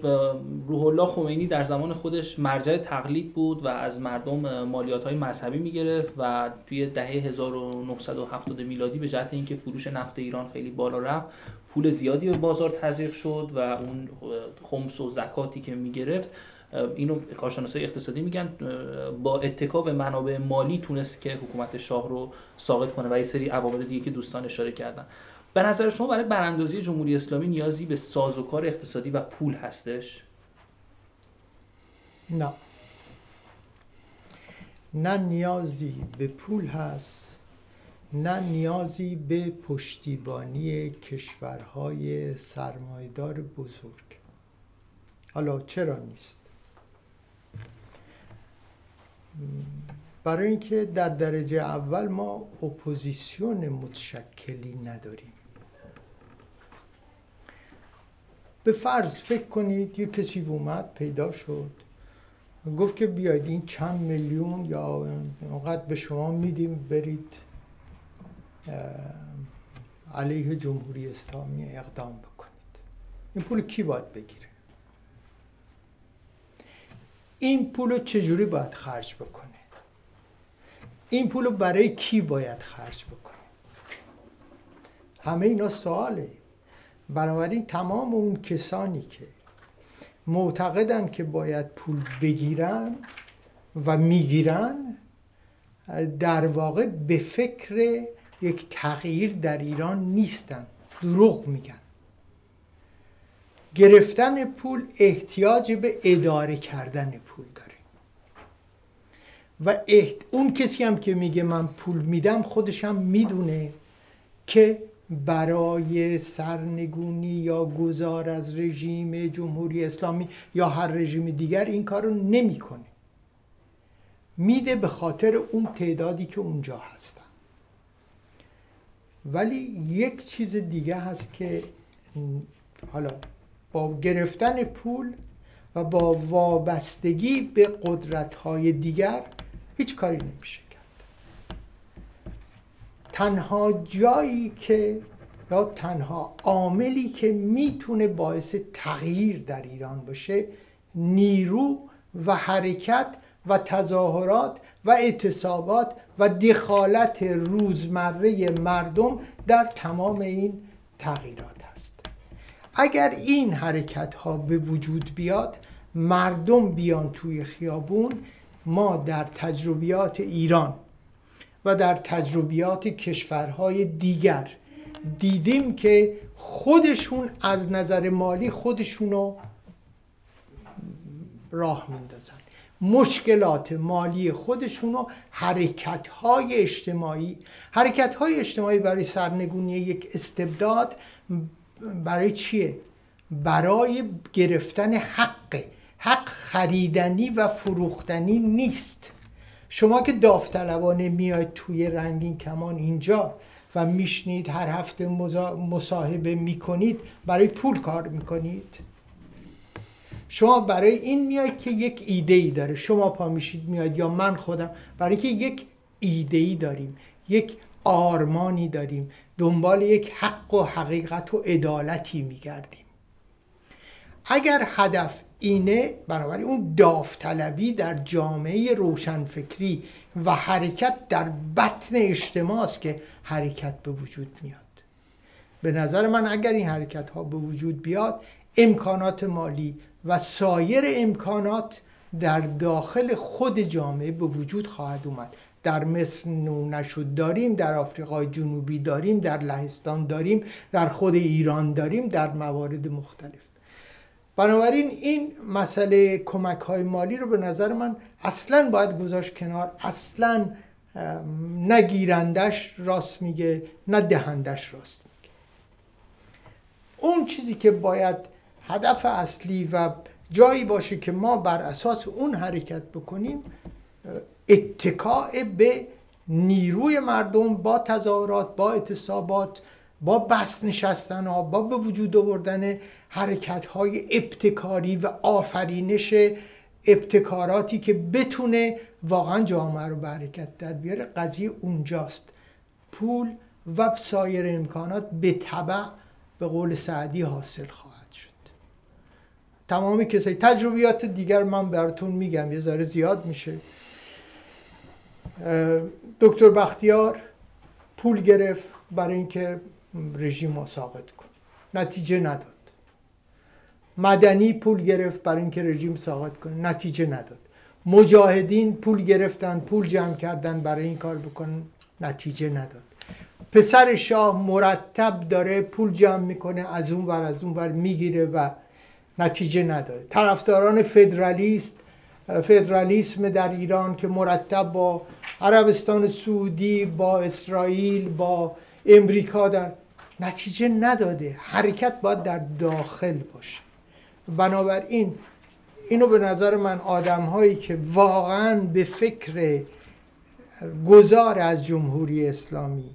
روح الله خمینی در زمان خودش مرجع تقلید بود و از مردم مالیات های مذهبی می‌گرفت و توی دهه 1970 میلادی به جهت اینکه فروش نفت ایران خیلی بالا رفت پول زیادی به بازار تزریق شد و اون خمس و زکاتی که می‌گرفت اینو کارشناسای اقتصادی میگن با اتکا به منابع مالی تونست که حکومت شاه رو ساقط کنه و یه سری عوامل دیگه که دوستان اشاره کردن. به نظر شما برای براندازی جمهوری اسلامی نیازی به سازوکار اقتصادی و پول هستش؟ نه. نه نیازی به پول هست نه نیازی به پشتیبانی کشورهای سرمایدار بزرگ. حالا چرا نیست؟ برای اینکه در درجه اول ما اپوزیسیون متشکلی نداریم. به فرض فکر کنید یه کسی اومد پیدا شد. گفت که بیاید این چند میلیون یا اونقدر به شما میدیم برید علیه جمهوری اسلامی اقدام بکنید. این پول کی باید بگیره؟ این پول رو چجوری باید خرج بکنه؟ این پول رو برای کی باید خرج بکنه؟ همه اینا سواله. بنابراین تمام اون کسانی که معتقدن که باید پول بگیرن و می‌گیرن در واقع به فکر یک تغییر در ایران نیستن. دروغ میگن. گرفتن پول احتیاج به اداره کردن پول داره. و اون کسی هم که میگه من پول میدم خودش هم می‌دونه که برای سرنگونی یا گذار از رژیم جمهوری اسلامی یا هر رژیم دیگر این کار رو نمی‌کنه. میده به خاطر اون تعدادی که اونجا هستن. ولی یک چیز دیگه هست که حالا با گرفتن پول و با وابستگی به قدرت های دیگر هیچ کاری نمیشه. تنها جایی که یا تنها عاملی که می‌تونه باعث تغییر در ایران باشه نیرو و حرکت و تظاهرات و اعتصابات و دخالت روزمره مردم در تمام این تغییرات هست. اگر این حرکت ها به وجود بیاد مردم بیان توی خیابون ما در تجربیات ایران و در تجربیات کشورهای دیگر دیدیم که خودشون از نظر مالی خودشونو راه میندازن مشکلات مالی خودشون و حرکت های اجتماعی حرکت های اجتماعی برای سرنگونی یک استبداد برای چیه؟ برای گرفتن حق حق خریدنی و فروختنی نیست شما که داوطلبانه میاید توی رنگین کمان اینجا و میشنید هر هفته مصاحبه می‌کنید برای پول کار می‌کنید. شما برای این میاید که یک ایده ای داره. شما پا میشید میاد یا من خودم برای که یک ایده ای داریم یک آرمانی داریم. دنبال یک حق و حقیقت و عدالتی میگردیم. اگر هدف اینه بنابراین اون داوطلبی در جامعه روشنفکری و حرکت در بطن اجتماع است که حرکت به وجود میاد. به نظر من اگر این حرکت ها به وجود بیاد امکانات مالی و سایر امکانات در داخل خود جامعه به وجود خواهد اومد. در مصر نشد داریم در آفریقای جنوبی داریم در لهستان داریم در خود ایران داریم در موارد مختلف. بنابراین این مسئله کمک های مالی رو به نظر من اصلا باید گذاشت کنار. اصلا نگیرندش راست میگه نه دهندش راست میگه. اون چیزی که باید هدف اصلی و جایی باشه که ما بر اساس اون حرکت بکنیم اتکاع به نیروی مردم با تظاهرات با اعتصابات با بست نشستن ها با به وجود آوردن حرکت های ابتکاری و آفرینش ابتکاراتی که بتونه واقعا جامعه رو به حرکت در بیاره قضیه اونجاست. پول و سایر امکانات به طبع به قول سعدی حاصل خواهد شد. تمام کسایی تجربیات دیگر من براتون میگم یه ذره زیاد میشه. دکتر بختیار پول گرفت برای اینکه رژیم رو ساقط کن. نتیجه نداد. مدنی پول گرفت برای اینکه رژیم ساقط کنه. نتیجه نداد. مجاهدین پول گرفتن پول جمع کردن برای این کار بکنن. نتیجه نداد. پسر شاه مرتب داره پول جمع می‌کنه از اون ور از اون ور می‌گیره و نتیجه نداره طرفداران فدرالیست فدرالیسم در ایران که مرتب با عربستان سعودی با اسرائیل با امریکا در نتیجه نداده. حرکت باید در داخل باشه. بنابراین اینو به نظر من آدم هایی که واقعا به فکر گذار از جمهوری اسلامی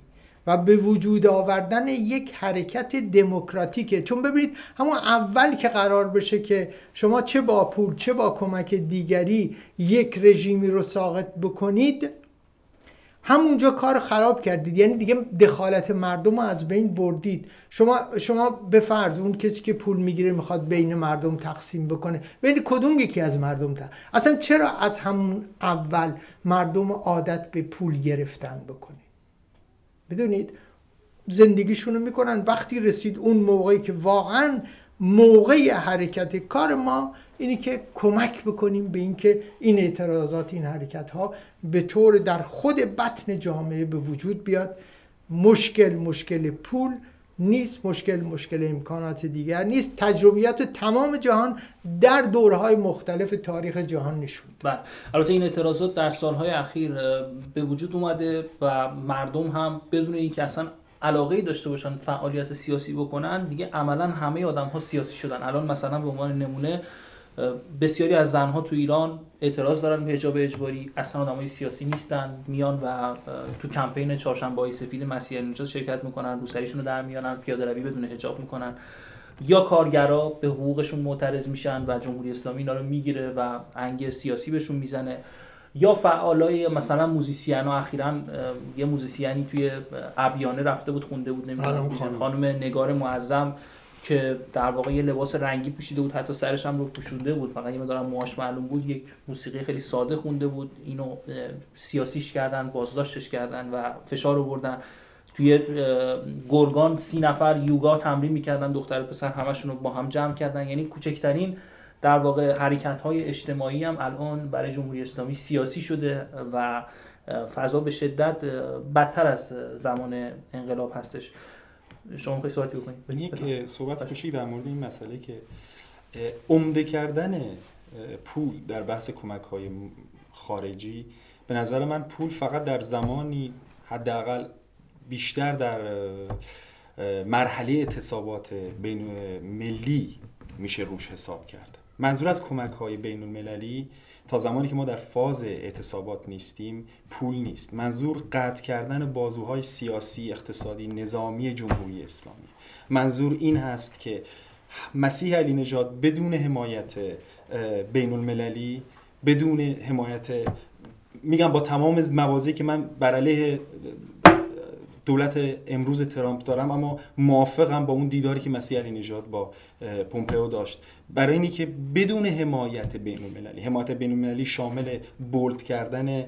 و به وجود آوردن یک حرکت دموکراتیکه چون ببینید همون اول که قرار بشه که شما چه با پول چه با کمک دیگری یک رژیمی رو ساقط بکنید همونجا کار خراب کردید. یعنی دیگه دخالت مردم رو از بین بردید. شما شما به فرض اون کسی که پول می‌گیره می‌خواد بین مردم تقسیم بکنه. بین کدوم یکی از مردم تقسیم اصلا چرا از همون اول مردم عادت به پول گرفتن بکنه بدونید؟ زندگیشونو می‌کنن. وقتی رسید اون موقعی که واقعا موقع حرکت کار ما اینی که کمک بکنیم به اینکه این اعتراضات این حرکت ها به طور در خود بطن جامعه به وجود بیاد. مشکل مشکل پول نیست مشکل مشکل امکانات دیگر نیست. تجربیات تمام جهان در دورهای مختلف تاریخ جهان نشون بله. البته این اعتراضات در سالهای اخیر به وجود اومده و مردم هم بدون اینکه اصلا علاقه داشته باشن فعالیت سیاسی بکنن دیگه عملا همه آدم ها سیاسی شدن. الان مثلا به عنوان نمونه بسیاری از زنها تو ایران اعتراض دارن به حجاب اجباری اصلا آدمای سیاسی نیستن میان و تو کمپین چهارشنبه سفید مسیح نجات شرکت می‌کنن روسریشون رو در میانن پیاده روی بدون حجاب می‌کنن. یا کارگرا به حقوقشون معترض میشن و جمهوری اسلامی اینا رو می‌گیره و انگ سیاسی بهشون می‌زنه. یا فعالای مثلا موزیسین ها اخیرا یه موزیسیانی توی ابیانه رفته بود خونده بود نمی‌دونم خانم. نگار معظم که در واقع یه لباس رنگی پوشیده بود حتی سرش هم رو پوشونده بود. فقط یه مدارم موهاش معلوم بود. یک موسیقی خیلی ساده خونده بود. اینو سیاسیش کردن بازداشتش کردن و فشار آوردن. توی گرگان سی نفر یوگا تمرین می‌کردن دختر پسر همشون رو با هم جمع کردن. یعنی کوچکترین در واقع حرکت های اجتماعی هم الان برای جمهوری اسلامی سیاسی شده و فضا به شدت بدتر از زمان انقلاب هستش. شما می‌خوای صحبتی بکنید یک صحبت کوچیک در مورد این مسئله که عمده کردن پول در بحث کمک های خارجی به نظر من پول فقط در زمانی حداقل بیشتر در مرحله اعتصابات بین ملی میشه روش حساب کرد. منظور از کمک های بین المللی تا زمانی که ما در فاز اعتصابات نیستیم پول نیست. منظور قطع کردن بازوهای سیاسی اقتصادی نظامی جمهوری اسلامی. منظور این هست که مسیح علی نجات بدون حمایت بین المللی بدون حمایت میگم با تمام موازی که من بر علیه دولت امروز ترامپ دارم اما موافقم با اون دیداری که مسیح علی نژاد با پومپئو داشت. برای اینی که بدون حمایت بین المللی حمایت بین المللی شامل بولد کردن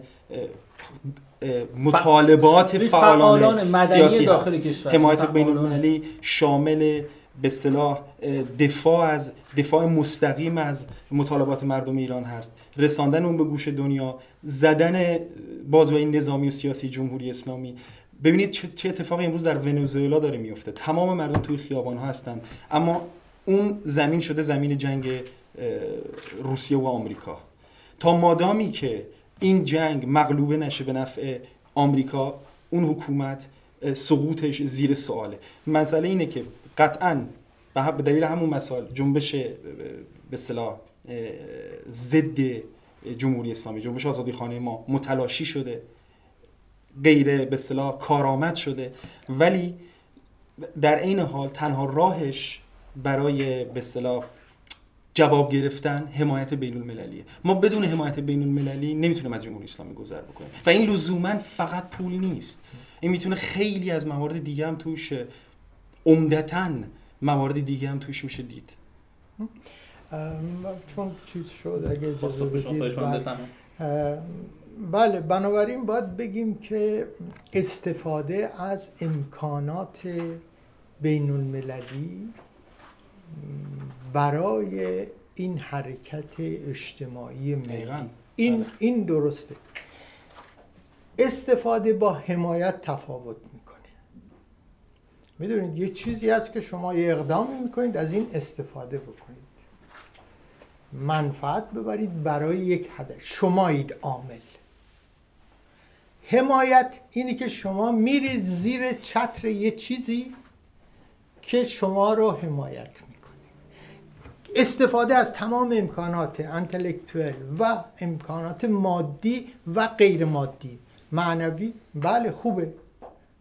مطالبات فعالان سیاسی داخل کشور حمایت بین المللی شامل به اصطلاح دفاع از دفاع مستقیم از مطالبات مردم ایران هست. رساندن اون به گوش دنیا زدن بازوهای نظامی و سیاسی جمهوری اسلامی. ببینید چه اتفاقی امروز در ونزوئلا داره میفته. تمام مردم توی خیابان ها هستن. اما اون زمین شده زمین جنگ روسیه و آمریکا. تا مادامی که این جنگ مغلوبه نشه به نفع آمریکا اون حکومت سقوطش زیر سواله. مسئله اینه که قطعا به دلیل همون مسائل جنبش به اصطلاح ضد جمهوری اسلامی جنبش آزادی خانه ما متلاشی شده. غیر به اصطلاح کارآمد شده. ولی در عین حال تنها راهش برای به اصطلاح جواب گرفتن حمایت بین المللیه ما بدون حمایت بین المللی نمی‌تونیم از جمهوری اسلامی گذر بکنیم. و این لزوما فقط پول نیست. این می‌تونه خیلی از موارد دیگه هم توش عمدتا موارد دیگه هم توش میشه دید. چون چیز شد اگه اجازه بدید بله بنابراین باید بگیم که استفاده از امکانات بین المللی برای این حرکت اجتماعی ملی. این, بله. این درسته. استفاده با حمایت تفاوت می‌کنه. می‌دونید یه چیزی هست که شما یه اقدامی می‌کنید از این استفاده بکنید. منفعت ببرید برای یک هدف. شمایید عامل. حمایت اینی که شما میرید زیر چتر یه چیزی که شما رو حمایت می‌کنه. استفاده از تمام امکانات انتلکتوال و امکانات مادی و غیر مادی. معنوی؟ بله خوبه.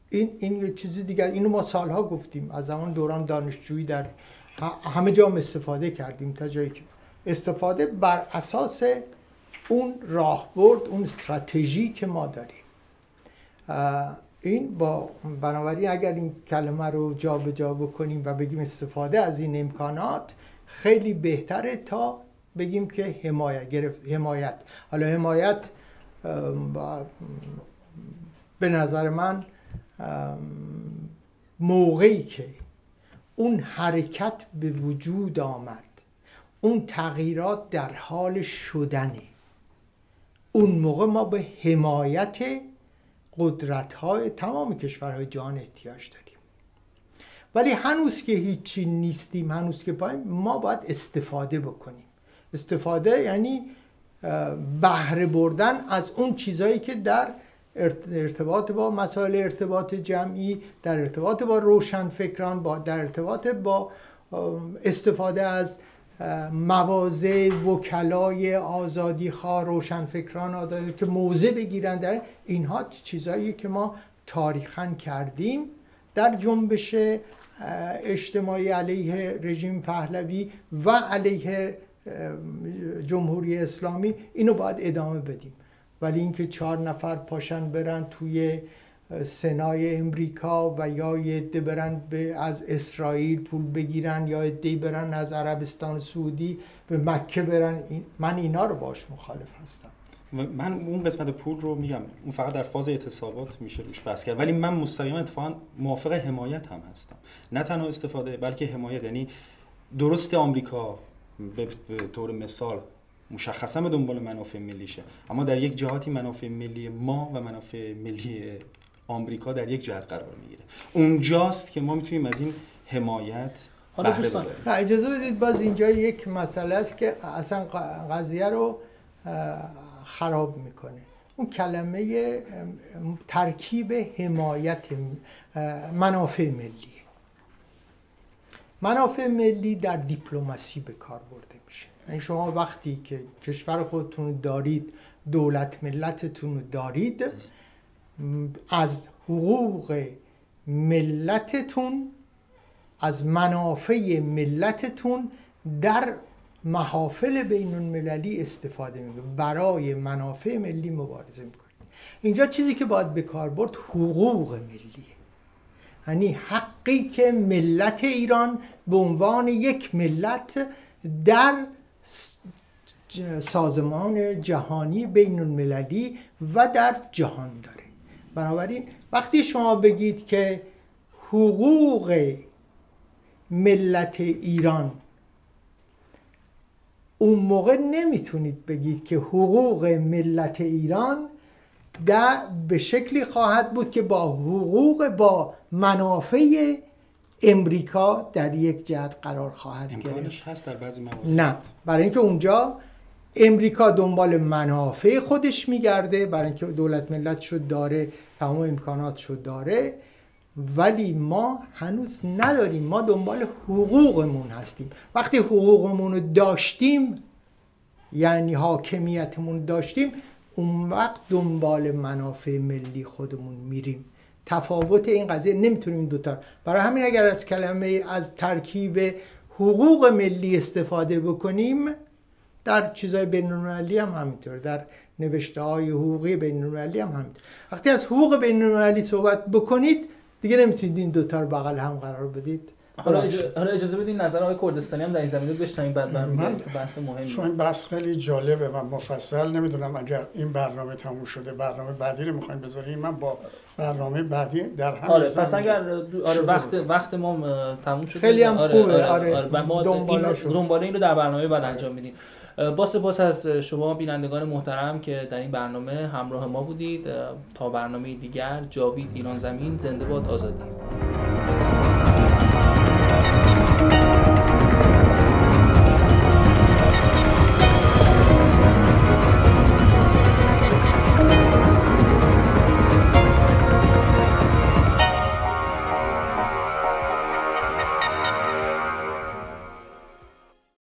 این این یه چیزی دیگر اینو ما سالها گفتیم. از زمان دوران دانشجویی در همه جا استفاده کردیم تا جایی که استفاده بر اساس اون راهبرد اون استراتژی که ما داریم. این با بنابراین اگر این کلمه رو جابجا جا بکنیم و بگیم استفاده از این امکانات خیلی بهتره تا بگیم که حمایت گرفت حمایت. حالا حمایت به نظر من موقعی که اون حرکت به وجود آمد اون تغییرات در حال شدنه. اون موقع ما به حمایت قدرت های تمام کشورهای جهان احتیاج داریم. ولی هنوز که هیچی نیستیم هنوز که پاییم ما باید استفاده بکنیم. استفاده یعنی بهره بردن از اون چیزهایی که در ارتباط با مسائل ارتباط جمعی در ارتباط با روشنفکران با در ارتباط با استفاده از مواضع وکلای خواه روشنفکران آزادی که موضع بگیرن در اینها چیزهایی که ما تاریخا کردیم. در جنبش اجتماعی علیه رژیم پهلوی و علیه جمهوری اسلامی اینو باید ادامه بدیم. ولی اینکه چهار نفر پاشن برن توی سنای امریکا و یا یه عده برن به از اسرائیل پول بگیرن یا عده برن از عربستان سعودی به مکه برن. من اینا رو باش مخالف هستم. من اون قسمت پول رو میگم. اون فقط در فاز اعتصابات میشه روش بحث کرد. ولی من مستقیما اتفاقا موافق حمایت هم هستم. نه تنها استفاده بلکه حمایت. یعنی درست آمریکا به طور مثال مشخصا به دنبال منافع ملیشه. اما در یک جهاتی منافع ملی ما و منافع ملی آمریکا در یک جهت قرار می‌گیره. اونجاست که ما می‌تونیم از این حمایت بهره نه اجازه بدید باز اینجا یک مسئله است که اصلا قضیه رو خراب می‌کنه. اون کلمه ترکیب حمایت منافع ملی. منافع ملی در دیپلماسی به کار برده میشه. یعنی شما وقتی که کشور خودتون دارید دولت ملتتون دارید از حقوق ملتتون از منافع ملتتون در محافل بین المللی استفاده می‌کنید. برای منافع ملی مبارزه می‌کنید. اینجا چیزی که باید به کار برد حقوق ملیه. یعنی حقی که ملت ایران به عنوان یک ملت در سازمان جهانی بین المللی و در جهان داره. بنابراین وقتی شما بگید که حقوق ملت ایران اون موقع نمی‌تونید بگید که حقوق ملت ایران در به شکلی خواهد بود که با حقوق با منافع امریکا در یک جهت قرار خواهد گرفت. هست در بعضی نه برای اینکه اونجا امریکا دنبال منافع خودش میگرده برای اینکه دولت ملت شد داره تمام امکانات شد داره. ولی ما هنوز نداریم. ما دنبال حقوقمون هستیم. وقتی حقوقمون رو داشتیم یعنی حاکمیتمون داشتیم اون وقت دنبال منافع ملی خودمون میریم. تفاوت این قضیه نمی‌تونیم دوتا. برای همین اگر از کلمه از ترکیب حقوق ملی استفاده بکنیم در چیزای بین‌المللی هم همینطور در نوشته های حقوقی بین‌المللی هم همینطور وقتی از حقوق بین‌المللی صحبت بکنید دیگه نمی‌تونید این دوتا رو بغل هم قرار بدید. حالا اجازه بدین نظر آقای کردستانی هم در این زمینه بشنویم بعد من بحث مهمی. چون بحث خیلی جالبه و مفصل. نمی‌دونم اگر این برنامه تموم شده برنامه بعدی رو می‌خوایم بذاریم. من با برنامه بعدی در همین آره پس اگر آره وقت وقت ما تموم شده خیلی هم آره خوبه. آره, آره, آره ما دنبال این رو در برنامه بعد انجام میدیم. با سپاس از شما بینندگان محترم که در این برنامه همراه ما بودید. تا برنامه دیگر جاوید ایران زمین زنده باد آزادی.